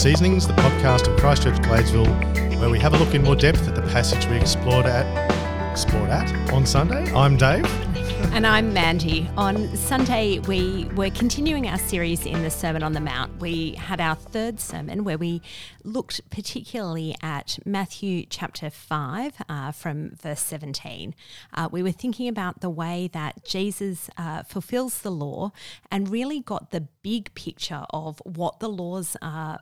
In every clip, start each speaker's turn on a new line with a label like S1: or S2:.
S1: Seasonings, the podcast of Christchurch Gladesville, where we have a look in more depth at the passage we explored at explored at on Sunday. I'm Dave.
S2: And I'm Mandy. On Sunday, we were continuing our series in the Sermon on the Mount. We had our third sermon where we looked particularly at Matthew chapter 5 uh, from verse 17. Uh, we were thinking about the way that Jesus uh, fulfills the law and really got the big picture of what the laws are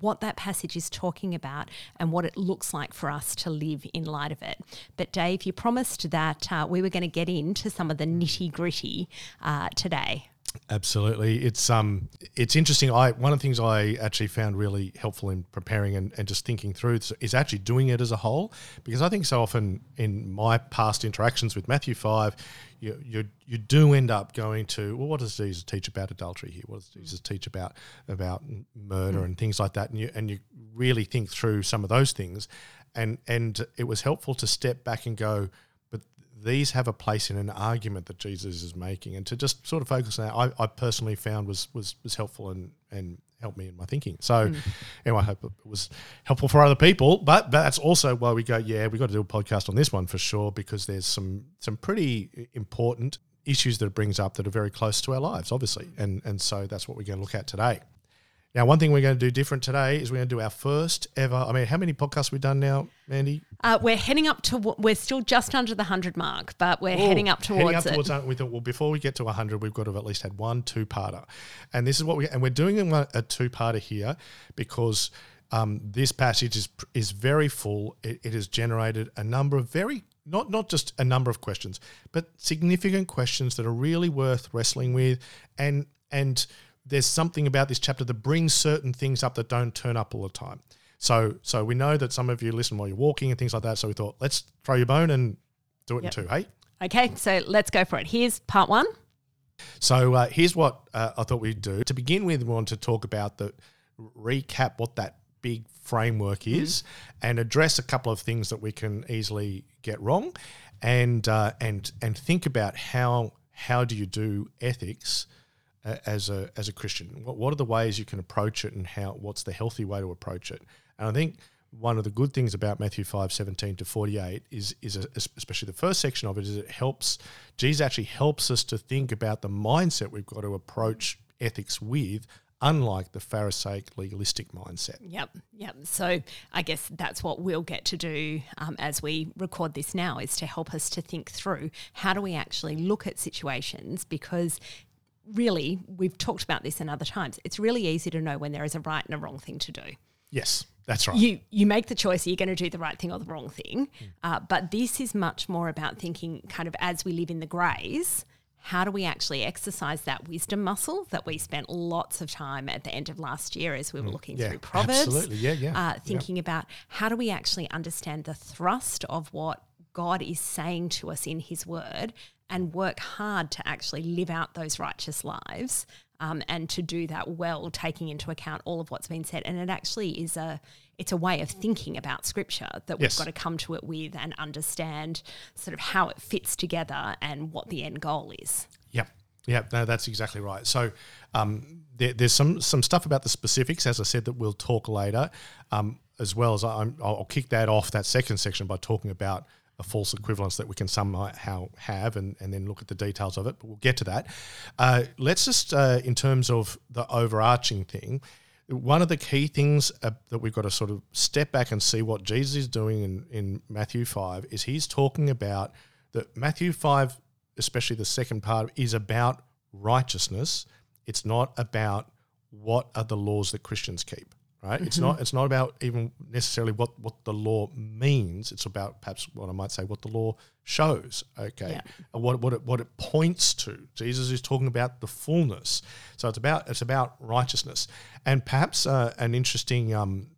S2: what that passage is talking about and what it looks like for us to live in light of it. But Dave, you promised that uh, we were going to get into some of the nitty gritty uh, today.
S1: Absolutely, it's um, it's interesting. I one of the things I actually found really helpful in preparing and, and just thinking through is actually doing it as a whole, because I think so often in my past interactions with Matthew five, you you, you do end up going to well, what does Jesus teach about adultery here? What does Jesus teach about about murder mm. and things like that? And you and you really think through some of those things, and and it was helpful to step back and go, these have a place in an argument that Jesus is making, and to just sort of focus on that, I, I personally found was was was helpful and and helped me in my thinking. So, mm. anyway, I hope it was helpful for other people. But, but that's also why we go, yeah, we've got to do a podcast on this one for sure, because there's some some pretty important issues that it brings up that are very close to our lives, obviously. And, and so that's what we're going to look at today. Now, one thing we're going to do different today is we're going to do our first ever. I mean, how many podcasts we've we done now, Mandy?
S2: Uh, we're heading up to. We're still just under the hundred mark, but we're Ooh, heading up towards heading up
S1: it.
S2: Towards,
S1: we thought, well, before we get to hundred, we've got to have at least had one two-parter, and this is what we and we're doing a, a two-parter here because um, this passage is is very full. It, it has generated a number of very not not just a number of questions, but significant questions that are really worth wrestling with, and and there's something about this chapter that brings certain things up that don't turn up all the time. So so we know that some of you listen while you're walking and things like that. So we thought let's throw your bone and do it yep. in two. Hey.
S2: Okay, so let's go for it. Here's part one.
S1: So uh, here's what uh, I thought we'd do. To begin with, we want to talk about the recap what that big framework mm-hmm. is mm-hmm. and address a couple of things that we can easily get wrong and uh, and and think about how how do you do ethics as a as a Christian? What what are the ways you can approach it, and how what's the healthy way to approach it? And I think one of the good things about Matthew 5, 17 to 48 is, is a, especially the first section of it, is it helps, Jesus actually helps us to think about the mindset we've got to approach ethics with, unlike the Pharisaic legalistic mindset.
S2: Yep, yep. So I guess that's what we'll get to do um, as we record this now is to help us to think through how do we actually look at situations because really, we've talked about this in other times. It's really easy to know when there is a right and a wrong thing to do.
S1: Yes, that's right.
S2: You you make the choice. You're going to do the right thing or the wrong thing. Mm. Uh, but this is much more about thinking, kind of as we live in the greys. How do we actually exercise that wisdom muscle that we spent lots of time at the end of last year as we were mm. looking yeah, through Proverbs?
S1: Absolutely, yeah, yeah.
S2: Uh, thinking yeah. about how do we actually understand the thrust of what God is saying to us in His Word and work hard to actually live out those righteous lives um, and to do that well, taking into account all of what's been said. And it actually is a it's a way of thinking about scripture that we've got to come to it with and understand sort of how it fits together and what the end goal is.
S1: Yep. Yeah, no, that's exactly right. So um, there, there's some some stuff about the specifics, as I said, that we'll talk later, um, as well as i will kick that off that second section by talking about a false equivalence that we can somehow have and, and then look at the details of it, but we'll get to that. Uh, let's just, uh, in terms of the overarching thing, one of the key things uh, that we've got to sort of step back and see what Jesus is doing in, in Matthew 5 is he's talking about that Matthew 5, especially the second part, is about righteousness. It's not about what are the laws that Christians keep right? Mm-hmm. It's not it's not about even necessarily what what the law means. It's about perhaps what I might say what the law shows. Okay, yeah. what what it what it points to. Jesus is talking about the fullness. So it's about it's about righteousness, and perhaps uh, an interesting um,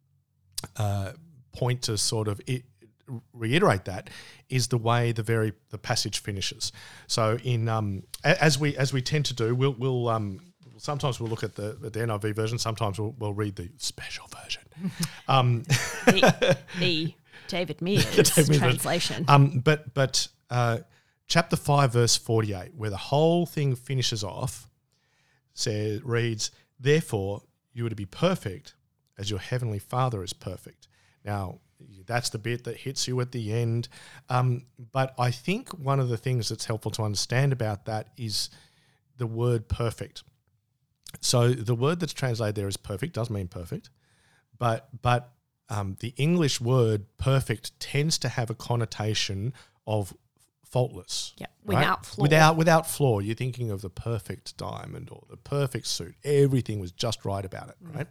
S1: uh, point to sort of it, reiterate that is the way the very the passage finishes. So in um, as we as we tend to do, we'll we'll um, sometimes we'll look at the, at the NIV version. Sometimes we'll, we'll read the special version. Um,
S2: the, the, David Mears David translation.
S1: Um, but but uh, chapter five, verse forty-eight, where the whole thing finishes off, says reads, "Therefore you are to be perfect, as your heavenly Father is perfect. Now, that's the bit that hits you at the end. Um, but I think one of the things that's helpful to understand about that is the word perfect. So the word that's translated there is perfect does mean perfect, but but um, the English word perfect tends to have a connotation of faultless.
S2: Yeah,
S1: right?
S2: without flaw.
S1: Without without flaw. You're thinking of the perfect diamond or the perfect suit. Everything was just right about it, right?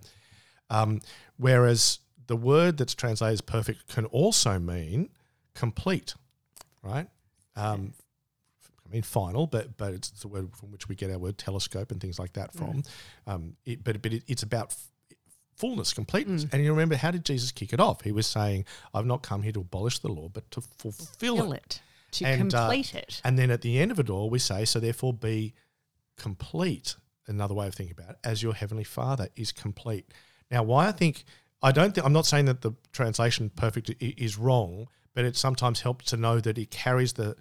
S1: Um, whereas the word that's translated as perfect can also mean complete, right? Um, I mean final, but but it's the word from which we get our word telescope and things like that from. Um, it, but but it, it's about f- fullness, completeness. And you remember how did Jesus kick it off? He was saying, "I've not come here to abolish the law, but to fulfill,
S2: Fill
S1: it."
S2: it. To
S1: And, uh,
S2: complete it.
S1: And then at the end of it all, we say, "So therefore, be complete." Another way of thinking about it, as your heavenly Father is complete. Now, why I think I don't think I'm not saying that the translation perfect is wrong, but it sometimes helps to know that it carries the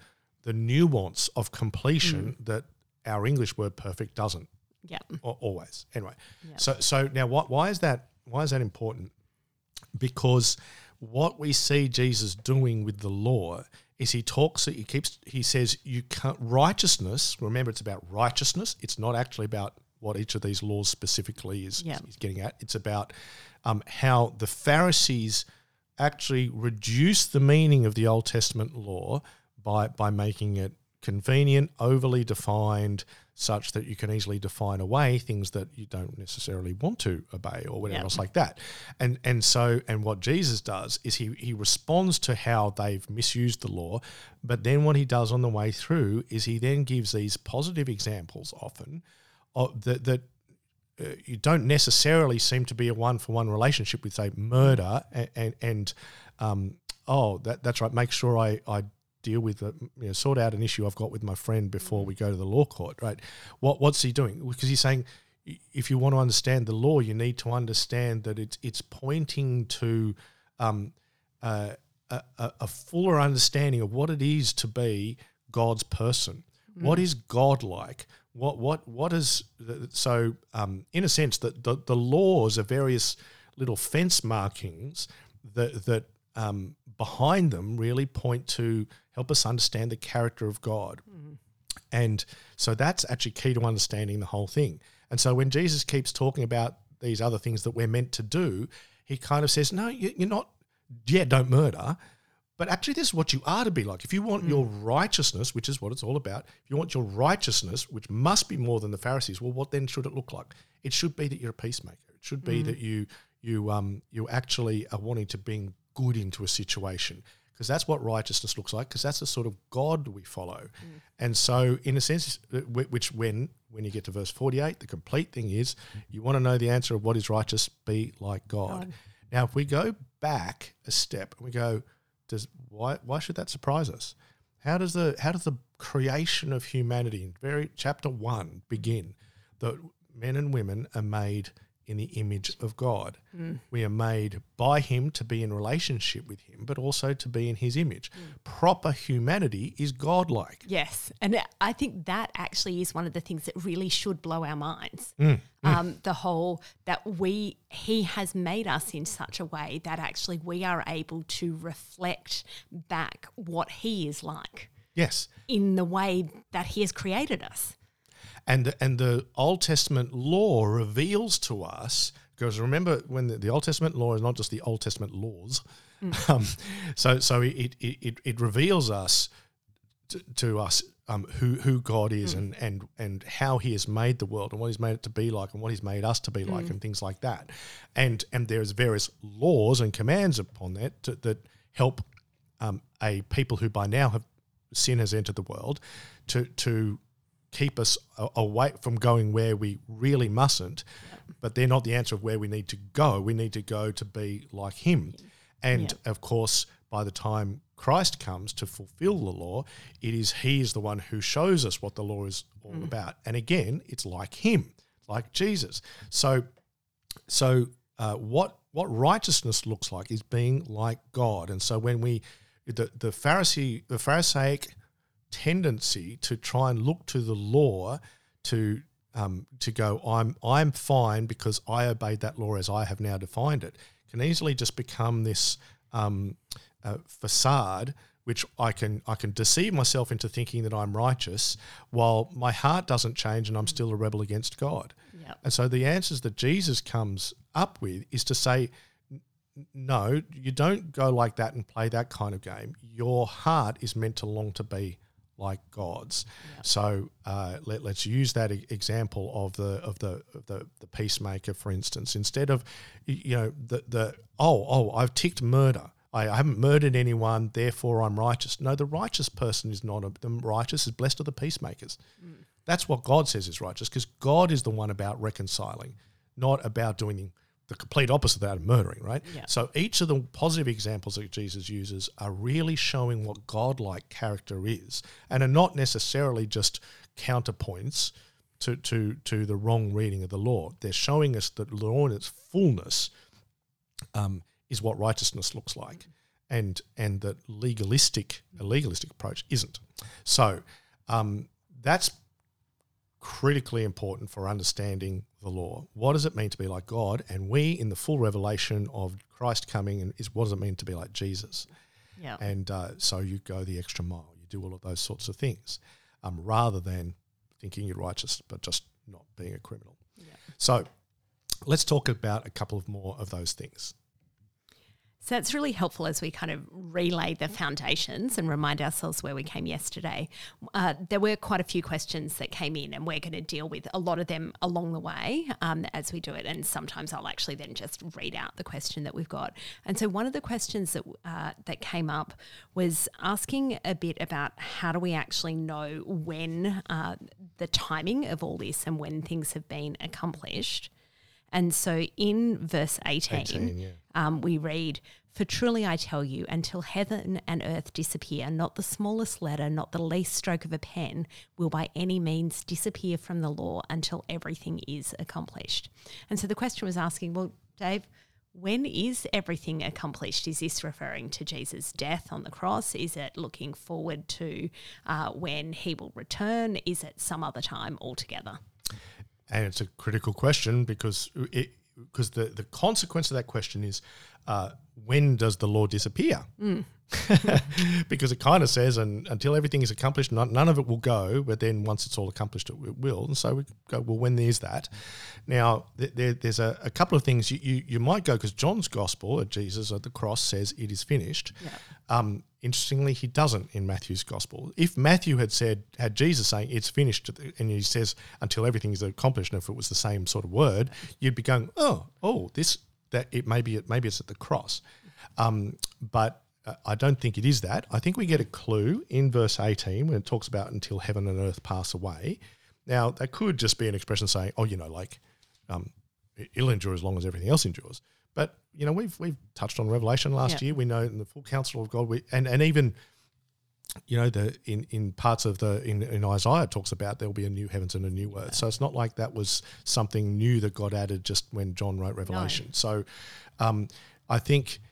S1: the nuance of completion that our English word perfect doesn't
S2: Yeah.
S1: always. Anyway,
S2: Yeah.
S1: so so now what? Why is that? Why is that important? Because what we see Jesus doing with the law is he talks. He keeps. He says you can't righteousness. Remember, it's about righteousness. It's not actually about what each of these laws specifically is,
S2: Yeah.
S1: is getting at. It's about um, how the Pharisees actually reduce the meaning of the Old Testament law by by making it convenient, overly defined, such that you can easily define away things that you don't necessarily want to obey or whatever
S2: Yeah.
S1: else like that. And and so and what Jesus does is he he responds to how they've misused the law, but then what he does on the way through is he then gives these positive examples often of that that uh, you don't necessarily seem to be a one for one relationship with say murder and and, and um, oh that that's right make sure I I deal with the, you know sort out an issue I've got with my friend before we go to the law court right what what's he doing because he's saying if you want to understand the law you need to understand that it's it's pointing to um, uh, a, a fuller understanding of what it is to be God's person. What is God like? What what what is the- so? Um, in a sense, that the, the laws are various little fence markings that that um, behind them really point to help us understand the character of God. Mm-hmm. And so that's actually key to understanding the whole thing. And so when Jesus keeps talking about these other things that we're meant to do, he kind of says, no, you- you're not, yeah, don't murder. But actually, this is what you are to be like. If you want mm. your righteousness, which is what it's all about, if you want your righteousness, which must be more than the Pharisees, well, what then should it look like? It should be that you're a peacemaker. It should be mm. that you you um you actually are wanting to bring good into a situation because that's what righteousness looks like because that's the sort of God we follow. And so, in a sense, uh, which when when you get to verse forty eight, the complete thing is you want to know the answer of what is righteous, be like God. Now, if we go back a step and we go, does why why should that surprise us? How does the how does the creation of humanity in very chapter one begin? That men and women are made in the image of God. We are made by Him to be in relationship with Him, but also to be in His image. Proper humanity is godlike.
S2: Yes, and I think that actually is one of the things that really should blow our minds.
S1: Mm,
S2: Um, the whole that we he has made us in such a way that actually we are able to reflect back what he is like
S1: Yes.
S2: in the way that he has created us.
S1: And the, and the Old Testament law reveals to us because remember when the, the Old Testament law is not just the Old Testament laws, um, so so it, it it it reveals us to, to us um, who who God is and and and how He has made the world and what He's made it to be like and what He's made us to be like and things like that, and and there's various laws and commands upon that to, that help um, a people who by now have sin has entered the world to to keep us away from going where we really mustn't but they're not the answer of where we need to go. We need to go to be like him. And of course by the time Christ comes to fulfill the law it is he is the one who shows us what the law is all about. And again it's like him like Jesus. So so uh, what what righteousness looks like is being like God, and so when we the the Pharisee the Pharisaic tendency to try and look to the law to um, to go, I'm I'm fine because I obeyed that law as I have now defined it, can easily just become this um, uh, facade which I can I can deceive myself into thinking that I'm righteous while my heart doesn't change and I'm still a rebel against God.
S2: Yep.
S1: And so the answers that Jesus comes up with is to say, no, you don't go like that and play that kind of game. Your heart is meant to long to be like God's. Yep. So uh, let, us use that example of the of the of the the peacemaker, for instance. Instead of you know the the oh oh I've ticked murder I, haven't murdered anyone, therefore I'm righteous. No, the righteous person is not a, the righteous is blessed are the peacemakers. Mm. That's what God says is righteous because God is the one about reconciling, not about doing the complete opposite of that of murdering, right?
S2: Yeah.
S1: So each of the positive examples that Jesus uses are really showing what God-like character is and are not necessarily just counterpoints to, to, to the wrong reading of the law. They're showing us that law in its fullness um, – is what righteousness looks like, and and that legalistic a legalistic approach isn't. So um, that's critically important for understanding the law. What does it mean to be like God? And we, in the full revelation of Christ coming, and is what does it mean to be like Jesus?
S2: Yeah.
S1: And uh, so you go the extra mile. You do all of those sorts of things, um, rather than thinking you're righteous but just not being a criminal.
S2: Yeah.
S1: So let's talk about a couple of more of those things.
S2: So that's really helpful as we kind of relay the foundations and remind ourselves where we came yesterday. Uh, there were quite a few questions that came in, and we're going to deal with a lot of them along the way um, as we do it. And sometimes I'll actually then just read out the question that we've got. And so one of the questions that uh, that came up was asking a bit about how do we actually know when uh, the timing of all this and when things have been accomplished. And so in verse 18,
S1: 18 yeah.
S2: um, we read, For truly I tell you, until heaven and earth disappear, not the smallest letter, not the least stroke of a pen will by any means disappear from the law until everything is accomplished. And so the question was asking, Well, Dave, when is everything accomplished? Is this referring to Jesus' death on the cross? Is it looking forward to uh, when he will return? Is it some other time altogether?
S1: And it's a critical question because it because the the consequence of that question is uh, when does the law disappear?
S2: Mm.
S1: because it kind of says, and until everything is accomplished, none, none, of it will go. But then once it's all accomplished, it will. And so we go, well, when there's that. Now, th- there, there's a, a, couple of things you, you, you might go because John's gospel at Jesus at the cross says it is finished.
S2: Yeah.
S1: Um, interestingly, he doesn't in Matthew's gospel. If Matthew had said, had Jesus saying it's finished, and he says until everything is accomplished, and if it was the same sort of word, you'd be going, oh, oh, this that it maybe it maybe it's at the cross. Um, but uh, I don't think it is that. I think we get a clue in verse 18 when it talks about until heaven and earth pass away. Now, that could just be an expression saying, oh, you know, like um, it'll endure as long as everything else endures. But, you know, we've, we've touched on Revelation last year. We know in the full counsel of God, we, and, and even, you know, the in, in parts of the, in, in Isaiah, it talks about there'll be a new heavens and a new earth. So it's not like that was something new that God added just when John wrote Revelation. No. So um, I think –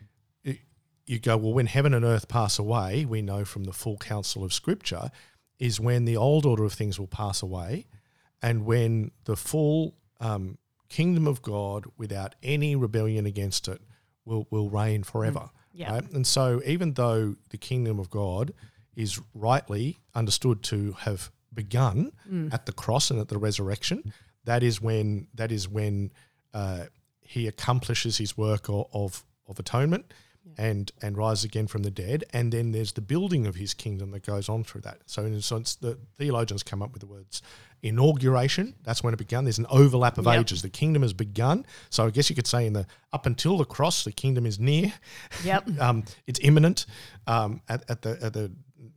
S1: you go, well, when heaven and earth pass away, we know from the full counsel of Scripture, is when the old order of things will pass away and when the full um, kingdom of God, without any rebellion against it, will, will reign forever. Mm,
S2: yeah.
S1: Right? And so, even though the kingdom of God is rightly understood to have begun mm. at the cross and at the resurrection, that is when that is when uh, he accomplishes his work of, of, of atonement and and rise again from the dead. And then there's the building of his kingdom that goes on through that. So in a sense, the theologians come up with the words inauguration. That's when it began. There's an overlap of yep. ages. The kingdom has begun. So I guess you could say in the up until the cross, the kingdom is near.
S2: Yep.
S1: um, it's imminent. Um, at, at the at the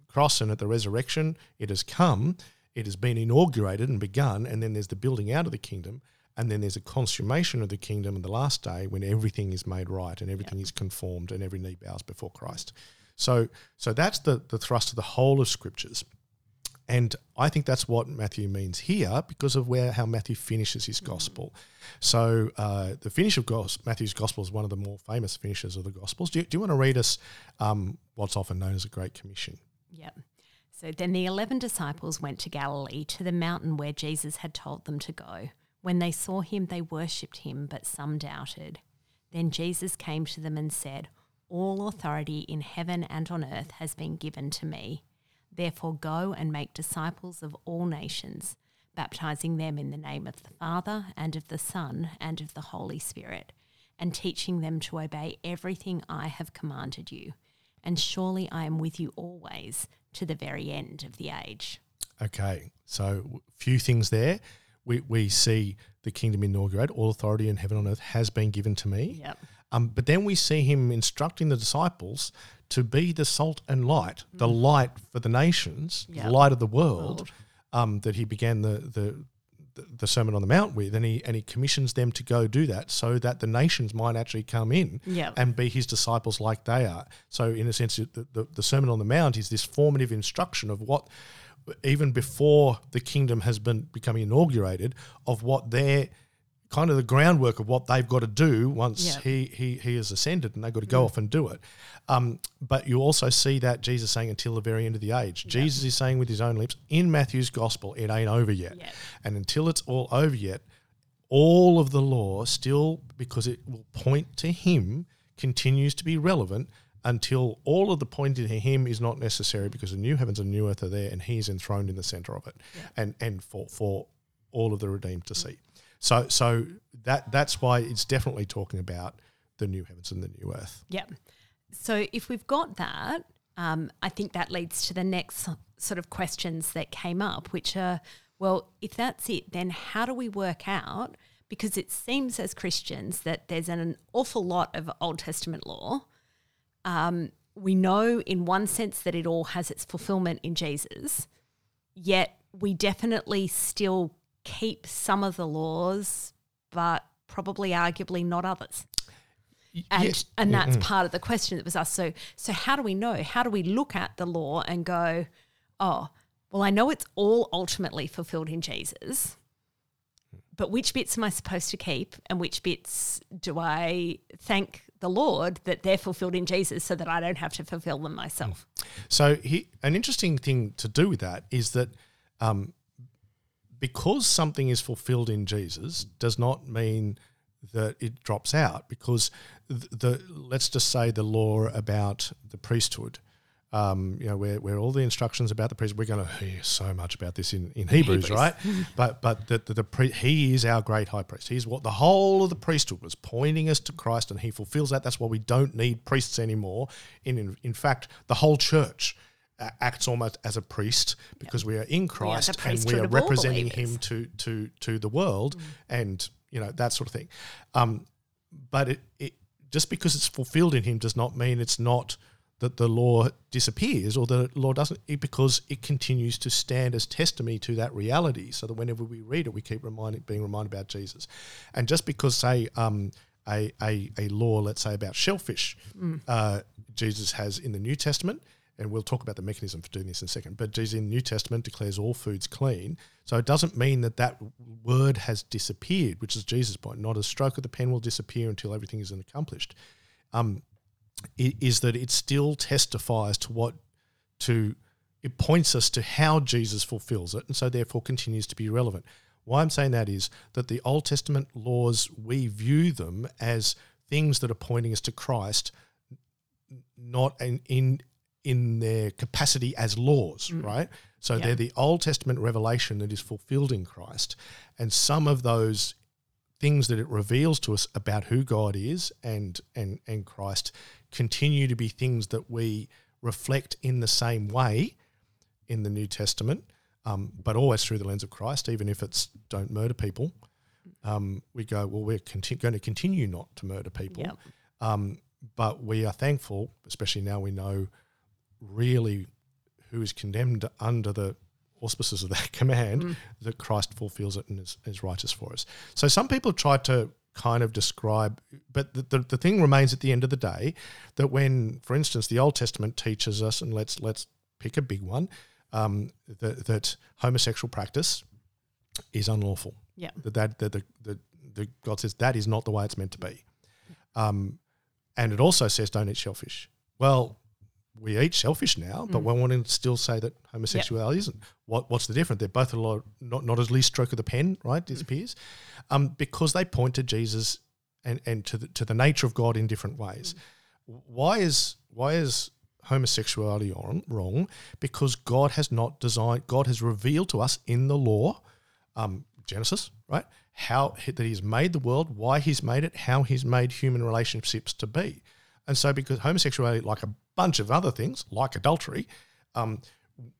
S1: cross and at the resurrection, it has come. It has been inaugurated and begun, and then there's the building out of the kingdom and then there's a consummation of the kingdom in the last day when everything is made right and everything is conformed and every knee bows before Christ. So, so that's the, the thrust of the whole of scriptures. And I think that's what Matthew means here because of where how Matthew finishes his mm. gospel. So uh, the finish of Gos- Matthew's gospel is one of the more famous finishes of the gospels. Do you, do you want to read us um, what's often known as a Great Commission?
S2: Yep. So then the 11 disciples went to Galilee to the mountain where Jesus had told them to go. When they saw him, they worshipped him, but some doubted. Then Jesus came to them and said, All authority in heaven and on earth has been given to me. Therefore, go and make disciples of all nations, baptizing them in the name of the Father, and of the Son, and of the Holy Spirit, and teaching them to obey everything I have commanded you. And surely I am with you always to the very end of the age.
S1: Okay, so few things there. We, we see the kingdom inaugurate. All authority in heaven and earth has been given to me.
S2: Yep.
S1: Um, but then we see him instructing the disciples to be the salt and light, the light for the nations,
S2: Yep.
S1: the light of the world,
S2: World.
S1: um, that he began the, the the- the Sermon on the Mount with, and he and he commissions them to go do that, so that the nations might actually come in
S2: Yep.
S1: and be his disciples like they are. So, in a sense, the, the, the Sermon on the Mount is this formative instruction of what, even before the kingdom has been becoming inaugurated, of what their kind of the groundwork of what they've got to do once
S2: Yeah.
S1: he, he he has ascended and they've got to go off and do it. Um, but you also see that Jesus saying until the very end of the age. Jesus is saying with his own lips in Matthew's gospel, it ain't over yet.
S2: Yeah.
S1: And until it's all over yet, all of the law still, because it will point to him, continues to be relevant until all of the pointing to him is not necessary because the new heavens and new earth are there and he is enthroned in the center of it and and for for all of the redeemed to see so so that that's why it's definitely talking about the new heavens and the new earth
S2: Yep. So if we've got that, um, I think that leads to the next sort of questions that came up, which are, well, if that's it, then how do we work out? Because it seems as Christians that there's an awful lot of Old Testament law. Um, we know in one sense that it all has its fulfillment in Jesus, yet we definitely still keep some of the laws, but probably arguably not others and
S1: Yeah.
S2: and that's part of the question that was asked. So so how do we know? How do we look at the law and go, oh, well, I know it's all ultimately fulfilled in Jesus, but which bits am I supposed to keep, and which bits do I thank the Lord that they're fulfilled in Jesus, so that I don't have to fulfill them myself?
S1: So he, an interesting thing to do with that is that um, because something is fulfilled in Jesus does not mean that it drops out. Because the, the let's just say the law about the priesthood. Um, you know, where, where all the instructions about the priest, we're going to hear so much about this in, in Hebrews,
S2: Hebrews.
S1: right? but but the, the, the pre, he is our great high priest. He's what the whole of the priesthood was pointing us to Christ, and he fulfills that. That's why we don't need priests anymore. In in, in fact, the whole church uh, acts almost as a priest because we are in Christ and we are representing him to to to the world, and you know that sort of thing. Um, but it, it just because it's fulfilled in him does not mean it's not that the law disappears or the law doesn't it, because it continues to stand as testimony to that reality. So that whenever we read it we keep reminding being reminded about jesus. And just because say um, a, a, a law let's say about shellfish uh, jesus has in the new testament and we'll talk about the mechanism for doing this in a second but jesus in the new testament declares all foods clean. So it doesn't mean that that word has disappeared which is jesus point. Not a stroke of the pen will disappear until everything is accomplished. Um, is that it still testifies to what to it points us to how Jesus fulfills it and so therefore continues to be relevant. Why I'm saying that is that the Old Testament laws we view them as things that are pointing us to Christ not in in, in their capacity as laws, mm. right? So
S2: Yeah.
S1: they're the Old Testament revelation that is fulfilled in Christ and some of those things that it reveals to us about who God is and and and Christ continue to be things that we reflect in the same way in the New Testament, um, but always through the lens of Christ. Even if it's don't murder people, um, we go well. We're conti- going to continue not to murder people,
S2: Yep.
S1: um, but we are thankful, especially now we know really who is condemned under the auspices of that command, that Christ fulfills it and is, is righteous for us. So some people try to kind of describe, but the, the, the thing remains at the end of the day that when, for instance, the Old Testament teaches us, and let's let's pick a big one, um, that, that homosexual practice is unlawful.
S2: Yeah.
S1: That that that the, the, the God says that is not the way it's meant to be. Um, and it also says don't eat shellfish. Well, we eat shellfish now, but
S2: Mm.
S1: we're wanting to still say that homosexuality isn't. What what's the difference? They're both a lot not not as least stroke of the pen, right?
S2: Mm.
S1: Disappears, um, because they point to Jesus and and to the, to the nature of God in different ways.
S2: Mm.
S1: Why is why is homosexuality wrong? Wrong because God has not designed. God has revealed to us in the law, um, Genesis, right? How that He's made the world, why He's made it, how He's made human relationships to be. And so, because homosexuality, like a bunch of other things, like adultery, um,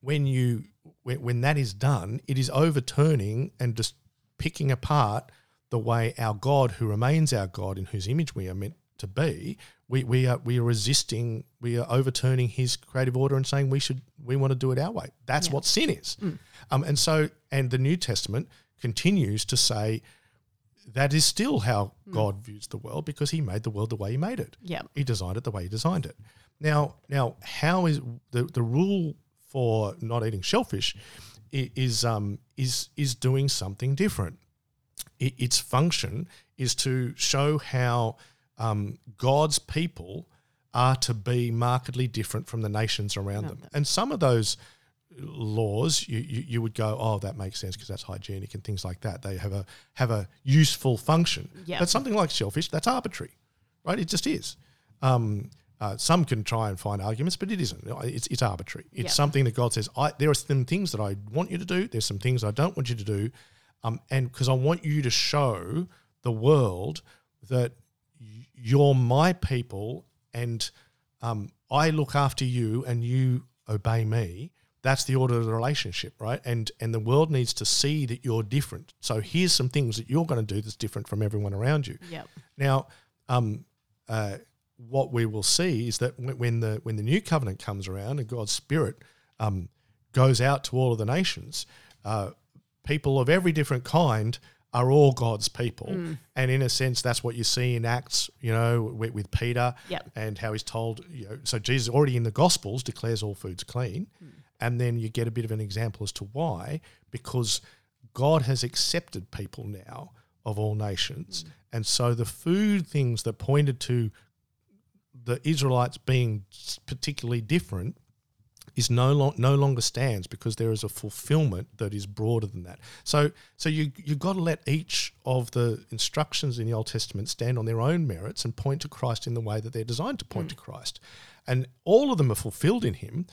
S1: when you when, when that is done, it is overturning and just picking apart the way our God, who remains our God, in whose image we are meant to be, we, we are we are resisting, we are overturning His creative order and saying we should we want to do it our way. That's
S2: Yeah.
S1: what sin is. Um, and so, and the New Testament continues to say that is still how God views the world because He made the world the way He made it.
S2: Yeah.
S1: He designed it the way he designed it. Now, now, how is the, the rule for not eating shellfish is um, is is doing something different. I its function is to show how um, God's people are to be markedly different from the nations around them. And some of those laws, you, you, you would go, oh, that makes sense because that's hygienic and things like that. They have a have a useful function.
S2: Yeah.
S1: But something like shellfish, that's arbitrary, right? It just is. Um, uh, some can try and find arguments, but it isn't. It's, it's arbitrary. It's
S2: Yeah.
S1: something that God says, I, there are some things that I want you to do. There's some things I don't want you to do. Um, and because I want you to show the world that you're my people and um, I look after you and you obey me. That's the order of the relationship, right? And and the world needs to see that you're different. So here's some things that you're going to do that's different from everyone around you.
S2: Yeah.
S1: Now, um, uh, what we will see is that when the when the new covenant comes around and God's Spirit um, goes out to all of the nations, uh, people of every different kind are all God's people, and in a sense, that's what you see in Acts, you know, with, with Peter
S2: Yep.
S1: and how he's told. You know, so Jesus already in the Gospels declares all foods clean, and then you get a bit of an example as to why, because God has accepted people now of all nations, mm. and so the food things that pointed to the Israelites being particularly different is no long, no longer stands because there is a fulfillment that is broader than that. So so you you've got to let each of the instructions in the Old Testament stand on their own merits and point to Christ in the way that they're designed to point mm. to Christ. And all of them are fulfilled in him,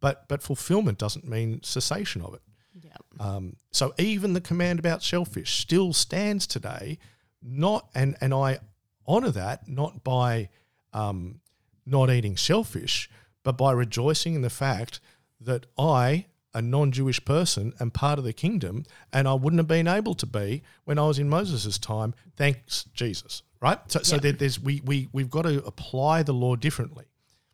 S1: but but fulfillment doesn't mean cessation of it.
S2: Yeah.
S1: Um, so even the command about shellfish still stands today, not and and I honor that not by um, not eating shellfish, but by rejoicing in the fact that I, a non-Jewish person, am part of the kingdom, and I wouldn't have been able to be when I was in Moses' time. Thanks Jesus, right? So, so there, there's we we we've got to apply the law differently.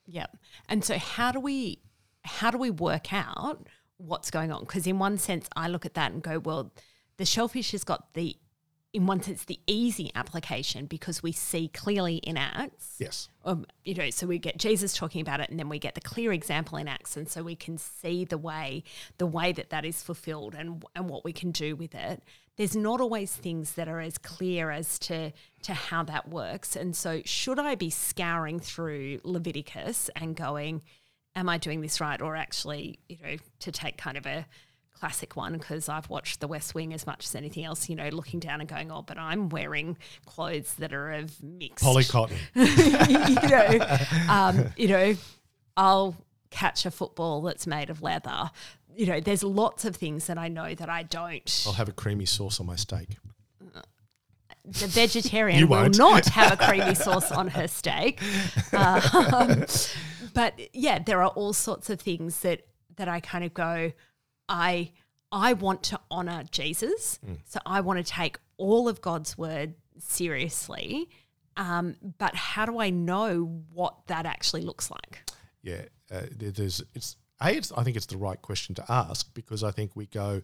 S2: Yeah. And so how do we how do we work out what's going on? Because in one sense I look at that and go, well, the shellfish has got the in one sense the easy application because we see clearly in Acts.
S1: Yes.
S2: Um, you know, so we get Jesus talking about it, and then we get the clear example in Acts, and so we can see the way the way that that is fulfilled and and what we can do with it. There's not always things that are as clear as to to how that works, and so should I be scouring through Leviticus and going, "Am I doing this right?" Or actually, you know, to take kind of a classic one because I've watched The West Wing as much as anything else. You know, looking down and going, "Oh, but I'm wearing clothes that are of mixed
S1: Polycotton.
S2: you know, um, you know, I'll catch a football that's made of leather. You know, there's lots of things that I know that I don't.
S1: I'll have a creamy sauce on my steak.
S2: The vegetarian will not have a creamy sauce on her steak. Um, but yeah, there are all sorts of things that that I kind of go, I I want to honor Jesus, so I want to take all of God's word seriously. Um, but how do I know what that actually looks like?
S1: yeah, uh, there's it's a. It's, I think it's the right question to ask because I think we go,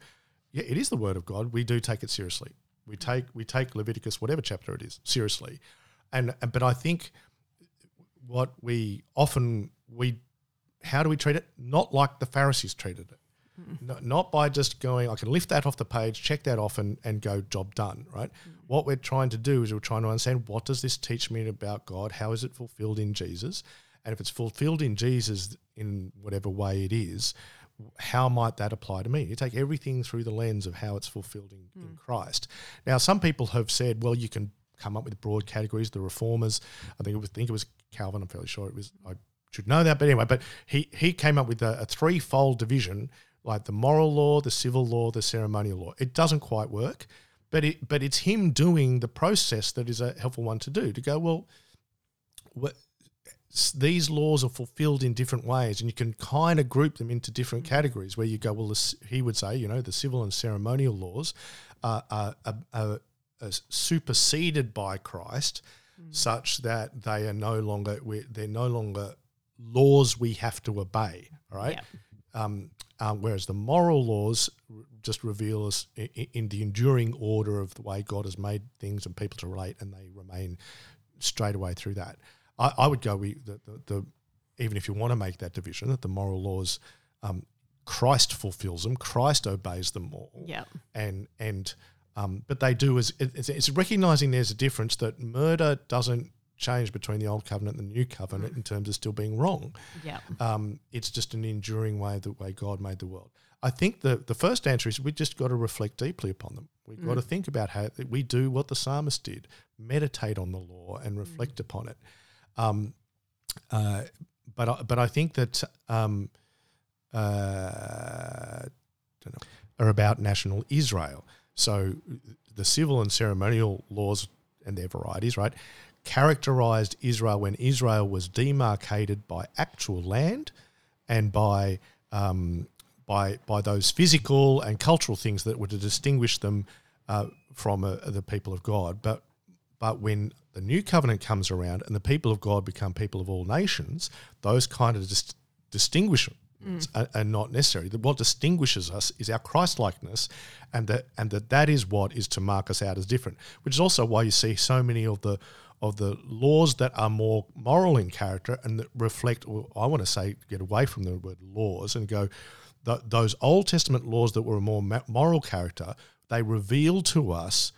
S1: yeah, it is the word of God. We do take it seriously. We take we take Leviticus, whatever chapter it is, seriously, and but I think what we often we how do we treat it? Not like the Pharisees treated it. No, not by just going, I can lift that off the page, check that off, and, and go, job done, right? What we're trying to do is we're trying to understand what does this teach me about God? How is it fulfilled in Jesus? and if it's fulfilled in Jesus in whatever way it is, how might that apply to me? You take everything through the lens of how it's fulfilled in, in mm. Christ. Now, some people have said, well, you can come up with broad categories. The reformers, I think it was, think it was Calvin. I'm fairly sure it was. I should know that, but anyway, but he he came up with a, a threefold division, like the moral law, the civil law, the ceremonial law. It doesn't quite work, but it but it's him doing the process that is a helpful one to do. To go well, what these laws are fulfilled in different ways, and you can kind of group them into different categories. Where you go, well, this, he would say, you know, the civil and ceremonial laws are, are, are, are superseded by Christ, mm. such that they are no longer they're no longer laws we have to obey. Right. Yep. Um, um, whereas the moral laws just reveal us in, in the enduring order of the way God has made things and people to relate, and they remain straight away through that. I, I would go we the, the, the, even if you want to make that division that the moral laws um, Christ fulfills them, Christ obeys them all.
S2: Yeah.
S1: And and um, but they do as it's, it's, recognizing there's a difference that murder doesn't change between the old covenant and the new covenant mm. in terms of still being wrong.
S2: Yeah.
S1: Um, it's just an enduring way the way God made the world. I think the the first answer is we just got to reflect deeply upon them. We've mm. got to think about how we do what the psalmist did, meditate on the law and reflect mm. upon it. Um, uh, but I, but I think that um, uh, know, are about national Israel. So the civil and ceremonial laws and their varieties, right, characterized Israel when Israel was demarcated by actual land and by um, by by those physical and cultural things that were to distinguish them uh, from uh, the people of God. But but when the new covenant comes around and the people of God become people of all nations, those kind of dis- distinguish mm. are, are, not necessary. What distinguishes us is our Christ likeness, and that and that that is what is to mark us out as different. Which is also why you see so many of the of the laws that are more moral in character and that reflect. Or I want to say, get away from the word laws and go. those Old Testament laws that were a more moral character, they reveal to us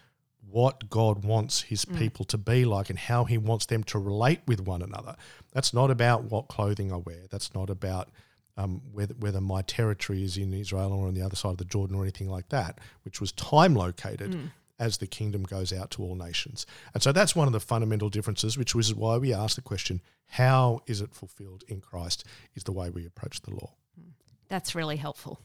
S1: what God wants his mm. people to be like and how he wants them to relate with one another. That's not about what clothing I wear. That's not about um, whether, whether my territory is in Israel or on the other side of the Jordan or anything like that, which was time located mm. As the kingdom goes out to all nations. And so that's one of the fundamental differences, which is why we ask the question how is it fulfilled in Christ, is the way we approach the law.
S2: That's really helpful.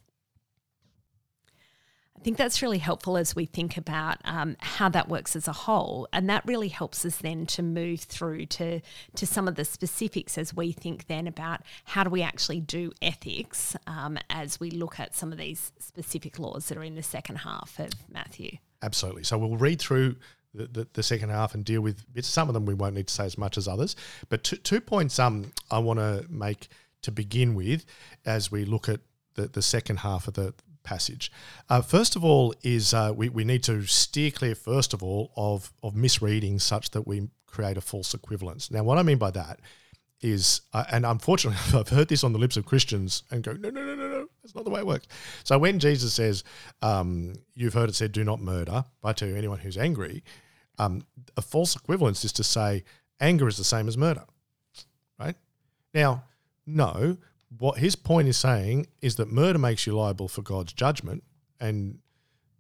S2: I think that's really helpful as we think about um, how that works as a whole, and that really helps us then to move through to to some of the specifics as we think then about how do we actually do ethics um, as we look at some of these specific laws that are in the second half of Matthew.
S1: Absolutely. So we'll read through the, the, the, second half and deal with some of them. We won't need to say as much as others, but two, two points um, I want to make to begin with as we look at the, the second half of the passage. Uh, first of all, is uh, we, we need to steer clear, first of all, of, of misreading such that we create a false equivalence. Now, what I mean by that is, uh, and unfortunately, I've heard this on the lips of Christians and go, no, no, no, no, no, that's not the way it works. So when Jesus says, um, you've heard it said, do not murder, I tell you, anyone who's angry, um, a false equivalence is to say anger is the same as murder, right? Now, no, what his point is saying is that murder makes you liable for God's judgment, and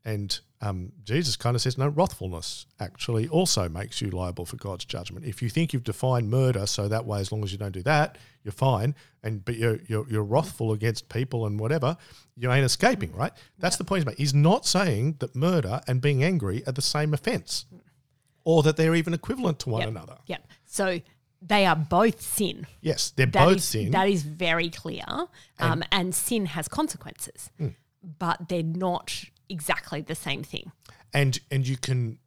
S1: and um, Jesus kind of says no, wrathfulness actually also makes you liable for God's judgment. If you think you've defined murder so that way, as long as you don't do that, you're fine. And but you're you're, you're wrathful against people and whatever, you ain't escaping, right? That's the point he's not saying that murder and being angry are the same offence, or that they're even equivalent to one
S2: yep.
S1: another.
S2: Yep. So they are both sin.
S1: Yes, they're that both
S2: is,
S1: sin.
S2: That is very clear. Um, and, and, sin has consequences, mm. but they're not exactly the same thing.
S1: And and you can,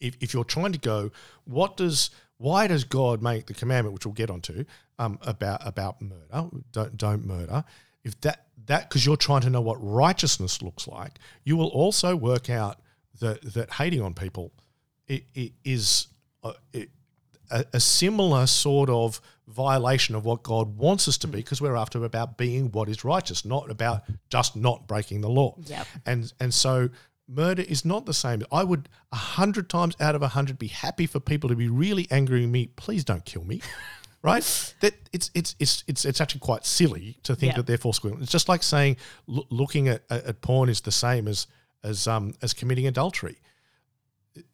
S1: if, if you're trying to go, what does why does God make the commandment, which we'll get onto, um, about about murder? Don't don't murder. If that that because you're trying to know what righteousness looks like, you will also work out that that hating on people it, it is uh, it, a, a similar sort of violation of what God wants us to be because we're after about being what is righteous, not about just not breaking the law.
S2: Yep.
S1: And and so murder is not the same. I would a hundred times out of a hundred be happy for people to be really angry with me. Please don't kill me. right? That it's it's it's it's it's actually quite silly to think
S2: Yeah.
S1: that they're equivalent. It's just like saying loo- looking at, at at porn is the same as as um as committing adultery.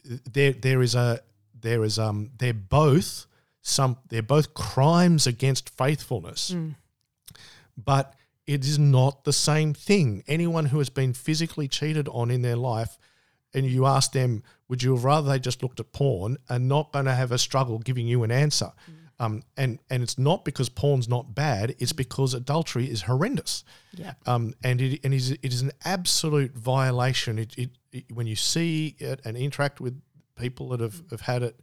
S1: There there is a there is um they're both some they're both crimes against faithfulness, but it is not the same thing. Anyone who has been physically cheated on in their life, and you ask them, would you have rather they just looked at porn, are not going to have a struggle giving you an answer. Um, and and it's not because porn's not bad; it's because adultery is horrendous.
S2: Yeah.
S1: Um, and it and is it is an absolute violation. It, it, it when you see it and interact with people that have, have had it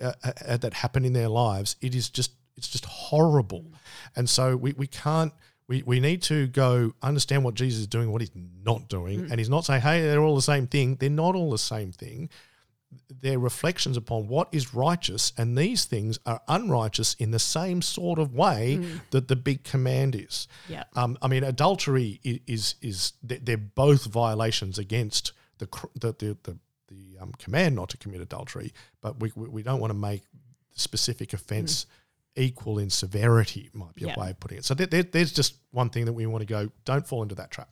S1: uh, uh, that happen in their lives, it is just it's just horrible. And so we, we can't we, we need to go understand what Jesus is doing, what he's not doing, and he's not saying, hey, they're all the same thing. They're not all the same thing. They're reflections upon what is righteous, and these things are unrighteous in the same sort of way that the big command is.
S2: Yeah.
S1: Um, I mean, adultery is is they're they're both violations against the the, the, the um, command not to commit adultery, but we we, we don't want to make the specific offence equal in severity. Might be
S2: Yeah.
S1: a way of putting it. So there, there, there's just one thing that we want to go. Don't fall into that trap.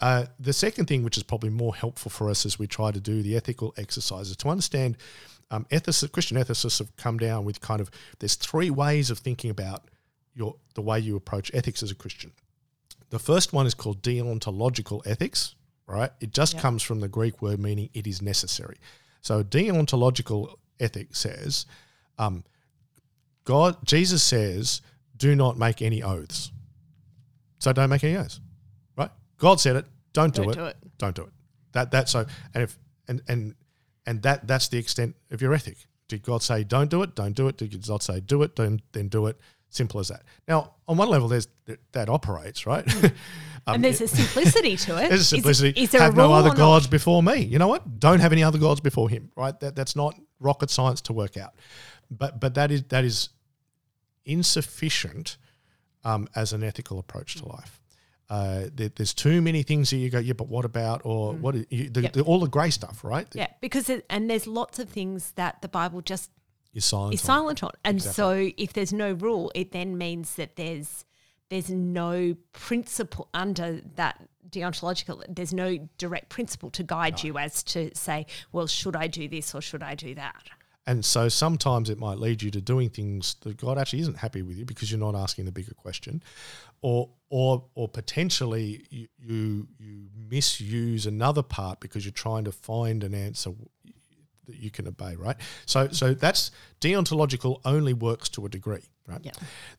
S1: Uh, the second thing, which is probably more helpful for us as we try to do the ethical exercises, to understand um, ethicists, Christian ethicists have come down with kind of there's three ways of thinking about your the way you approach ethics as a Christian. The first one is called deontological ethics, right? It just
S2: Yeah.
S1: comes from the Greek word meaning it is necessary. So deontological ethics says, um, God, Jesus says, do not make any oaths. So don't make any oaths, right? God said it. Don't do
S2: Don't
S1: it.
S2: do it.
S1: Don't do it. That that so and if and and and that that's the extent of your ethic. Did God say don't do it? Don't do it. Did God say do it? Then then do it. Simple as that. Now, on one level, there's that operates right. Um,
S2: and there's a simplicity to it.
S1: there's a simplicity.
S2: Is, there
S1: have no other gods before me. You know what? Don't have any other gods before him. Right? That that's not rocket science to work out. But but that is that is insufficient um, as an ethical approach to life. Uh, there, there's too many things that you go, yeah, but what about, or what, is- you, the,
S2: Yep.
S1: the, all the grey stuff, right?
S2: Yeah, because it, and there's lots of things that the Bible just
S1: Is silent.
S2: is
S1: on.
S2: silent on, and so if there's no rule, it then means that there's there's no principle under that deontological. There's no direct principle to guide you as to say, well, should I do this or should I do that?
S1: And so sometimes it might lead you to doing things that God actually isn't happy with you because you're not asking the bigger question, or or or potentially you you, you misuse another part because you're trying to find an answer that you can obey, right? So so that's deontological only works to a degree, right?
S2: Yeah.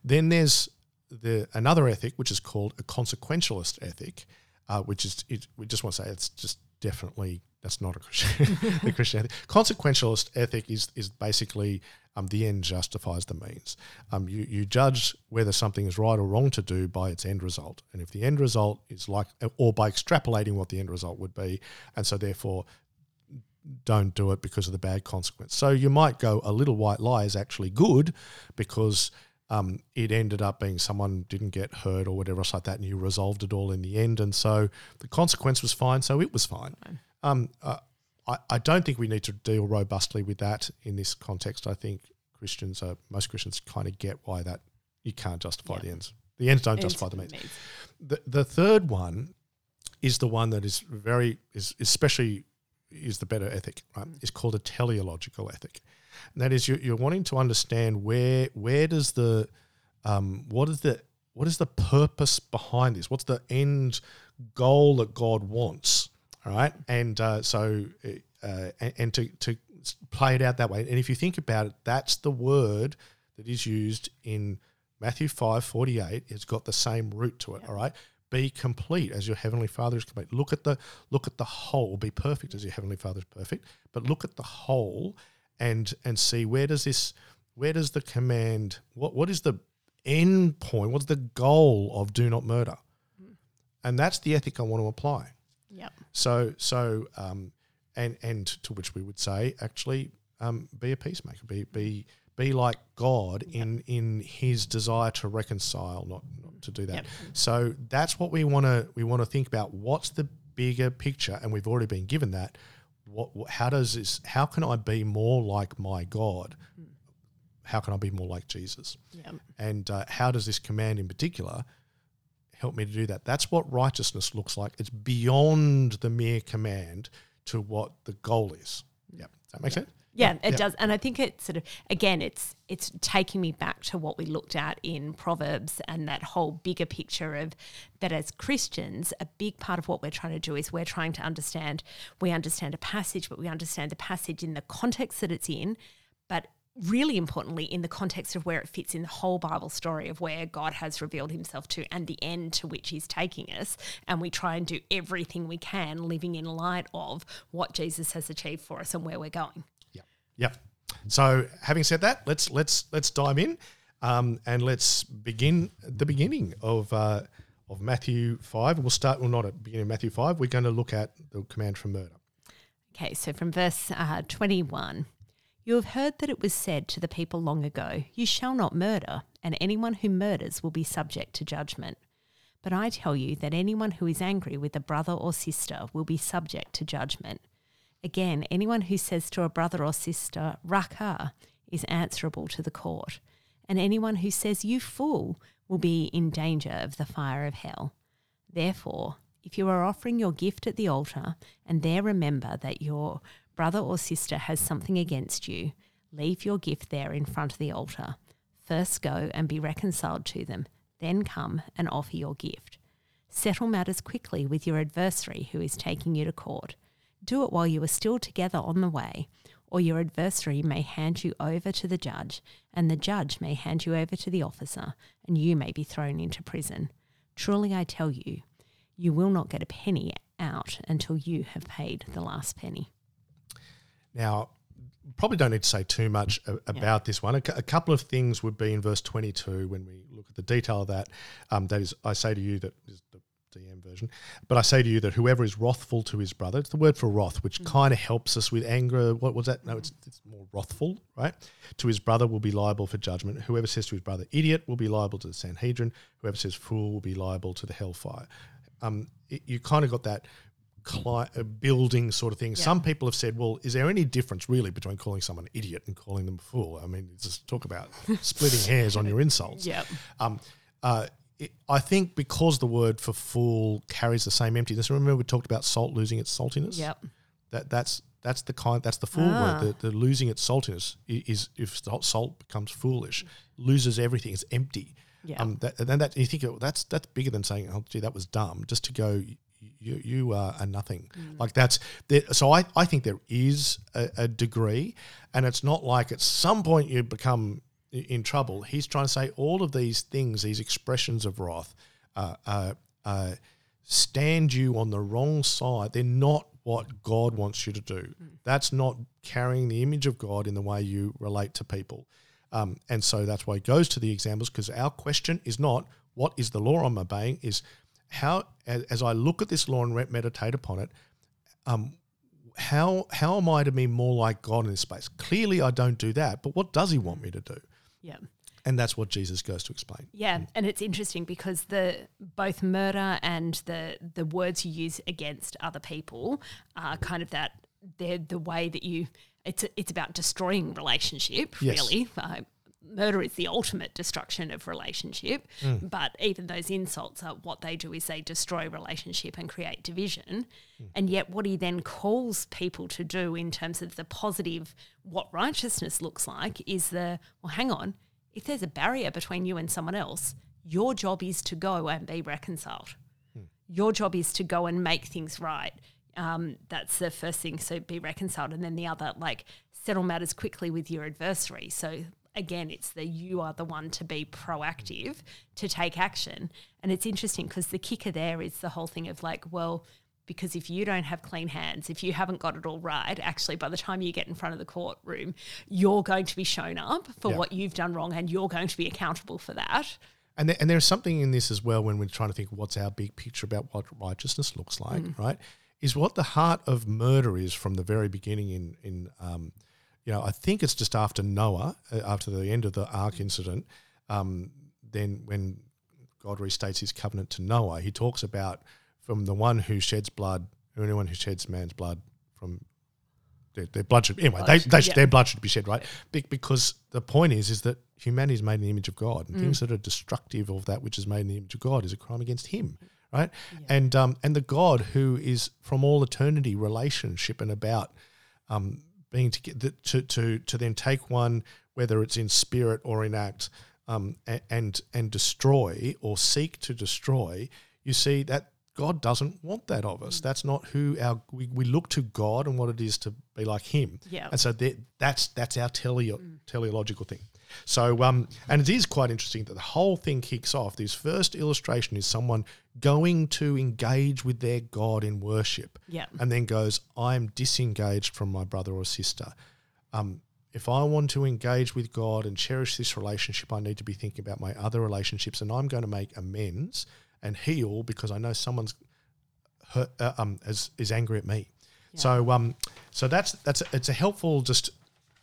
S1: Then there's the another ethic which is called a consequentialist ethic, uh, which is it, we just want to say it's just definitely that's not a Christian the Christian ethic. Consequentialist ethic is is basically um, the end justifies the means. Um, you you judge whether something is right or wrong to do by its end result, and if the end result is like or by extrapolating what the end result would be, and so therefore don't do it because of the bad consequence. So you might go a little white lie is actually good because um, it ended up being someone didn't get hurt or whatever else like that, and you resolved it all in the end, and so the consequence was fine, so it was fine. Um, uh, I, I don't think we need to deal robustly with that in this context. I think Christians, are, most Christians, kind of get why that you can't justify
S2: Yeah.
S1: the ends. The ends don't justify the means.
S2: means.
S1: The, the third one is the one that is very is especially is the better ethic, right? It's called a teleological ethic. And that is you're, you're wanting to understand where where does the um, what is the what is the purpose behind this? What's the end goal that God wants? All right, and uh, so uh, and, and to to play it out that way. And if you think about it, that's the word that is used in Matthew five forty eight. It's got the same root to it. All right, be complete as your heavenly Father is complete. Look at the look at the whole. Be perfect as your heavenly Father is perfect. But look at the whole, and and see where does this where does the command what what is the end point? What's the goal of do not murder? And that's the ethic I want to apply.
S2: Yep.
S1: So so um, and and to which we would say actually um, be a peacemaker, be be be like God in in His desire to reconcile, not not to do that.
S2: Yep.
S1: So that's what we want to we want to think about. What's the bigger picture? And we've already been given that. What, what how does this? How can I be more like my God? how can I be more like Jesus?
S2: Yeah.
S1: And uh, how does this command in particular help me to do that? That's what righteousness looks like. It's beyond the mere command to what the goal is. Yeah. Does that make sense?
S2: Yeah, it
S1: Yeah.
S2: does, and I think it's sort of again, it's it's taking me back to what we looked at in Proverbs and that whole bigger picture of that as Christians, a big part of what we're trying to do is we're trying to understand. We understand a passage, but we understand the passage in the context that it's in, but really importantly in the context of where it fits in the whole Bible story of where God has revealed Himself to and the end to which He's taking us, and we try and do everything we can, living in light of what Jesus has achieved for us and where we're going.
S1: Yep. So having said that, let's let's let's dive in, um, and let's begin the beginning of uh, of Matthew five. We'll start. Well, not at the beginning of Matthew five. We're going to look at the command for murder.
S2: Okay, so from verse uh, 21 You have heard that it was said to the people long ago, You shall not murder, and anyone who murders will be subject to judgment. But I tell you that anyone who is angry with a brother or sister will be subject to judgment. Again, anyone who says to a brother or sister, Raca, is answerable to the court. And anyone who says, You fool, will be in danger of the fire of hell. Therefore, if you are offering your gift at the altar and there remember that your brother or sister has something against you, leave your gift there in front of the altar. First go and be reconciled to them, then come and offer your gift. Settle matters quickly with your adversary who is taking you to court. Do it while you are still together on the way, or your adversary may hand you over to the judge, and the judge may hand you over to the officer, and you may be thrown into prison. Truly I tell you, you will not get a penny out until you have paid the last penny.
S1: Now, probably don't need to say too much a- about this one. A, a couple of things would be in verse 22 when we look at the detail of that. Um, that is, I say to you that DM version, but I say to you that whoever is wrathful to his brother, it's the word for wrath, which kind of helps us with anger. What was that? No, it's, it's more wrathful, right? To his brother will be liable for judgment. Whoever says to his brother, idiot, will be liable to the Sanhedrin. Whoever says fool will be liable to the hellfire. Um, it, you kind of got that cli- uh, building sort of thing. Some people have said, well, is there any difference really between calling someone an idiot and calling them a fool? I mean, just talk about splitting hairs on your insults.
S2: Yep.
S1: Um, uh, it, I think because the word for fool carries the same emptiness. Remember we talked about salt losing its saltiness.
S2: Yep.
S1: That that's that's the kind that's the fool
S2: Ah.
S1: word. The, the losing its saltiness i- is if salt- becomes foolish, loses everything. It's empty.
S2: Yeah.
S1: Um, that, and then that you think oh, that's that's bigger than saying, "Oh, gee, that was dumb." Just to go, you you are a nothing. Like that's there, so. I I think there is a, a degree, and it's not like at some point you become in trouble. He's trying to say all of these things, these expressions of wrath, uh, uh, uh, stand you on the wrong side. They're not what God wants you to do. That's not carrying the image of God in the way you relate to people. Um, and so that's why he goes to the examples because our question is not what is the law I'm obeying, is how, as, as I look at this law and meditate upon it, um, how how am I to be more like God in this space? Clearly, I don't do that, but what does He want me to do?
S2: Yeah.
S1: And that's what Jesus goes to explain.
S2: Yeah, and it's interesting because the both murder and the the words you use against other people are kind of that they're the way that you it's it's about destroying relationship
S1: Yes.
S2: really. Uh, murder is the ultimate destruction of relationship,
S1: Mm.
S2: but even those insults are what they do is they destroy relationship and create division.
S1: Mm.
S2: And yet what he then calls people to do in terms of the positive what righteousness looks like is the well hang on, if there's a barrier between you and someone else, your job is to go and be reconciled. Your job is to go and make things right. Um, that's the first thing. So be reconciled. And then the other, like, settle matters quickly with your adversary. So again, it's the you are the one to be proactive, to take action. And it's interesting because the kicker there is the whole thing of like, well, because if you don't have clean hands, if you haven't got it all right, actually, by the time you get in front of the courtroom, you're going to be shown up for
S1: Yeah.
S2: what you've done wrong and you're going to be accountable for that.
S1: And, there, and there's something in this as well when we're trying to think what's our big picture about what righteousness looks like, right? Is what the heart of murder is from the very beginning in, in um, you know, I think it's just after Noah, uh, after the end of the ark incident, um, then when God restates his covenant to Noah, he talks about from the one who sheds blood, or anyone who sheds man's blood from their, their blood should anyway. They, they should, their blood should be shed, right? Be, because the point is, is that humanity is made in the image of God, and things that are destructive of that which is made in the image of God is a crime against Him, right? And um, and the God who is from all eternity relationship and about um, being to, to to to then take one, whether it's in spirit or in act, um, and and destroy or seek to destroy. You see that God doesn't want that of us. That's not who our we, we look to God and what it is to be like Him.
S2: Yeah.
S1: And so that, that's that's our teleo, teleological thing. So um, and it is quite interesting that the whole thing kicks off. This first illustration is someone going to engage with their God in worship.
S2: Yeah.
S1: And then goes, I am disengaged from my brother or sister. Um, if I want to engage with God and cherish this relationship, I need to be thinking about my other relationships, and I'm going to make amends and heal because I know someone's hurt, uh, um, is, is angry at me. So um, so that's that's it's a helpful just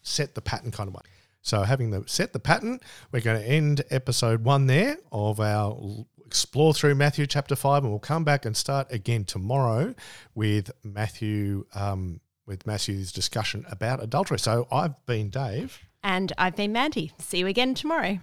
S1: set the pattern kind of way. So having the set the pattern, we're going to end episode one there of our explore through Matthew chapter five, and we'll come back and start again tomorrow with Matthew um, with Matthew's discussion about adultery. So I've been Dave.
S2: And I've been Mandy. See you again tomorrow.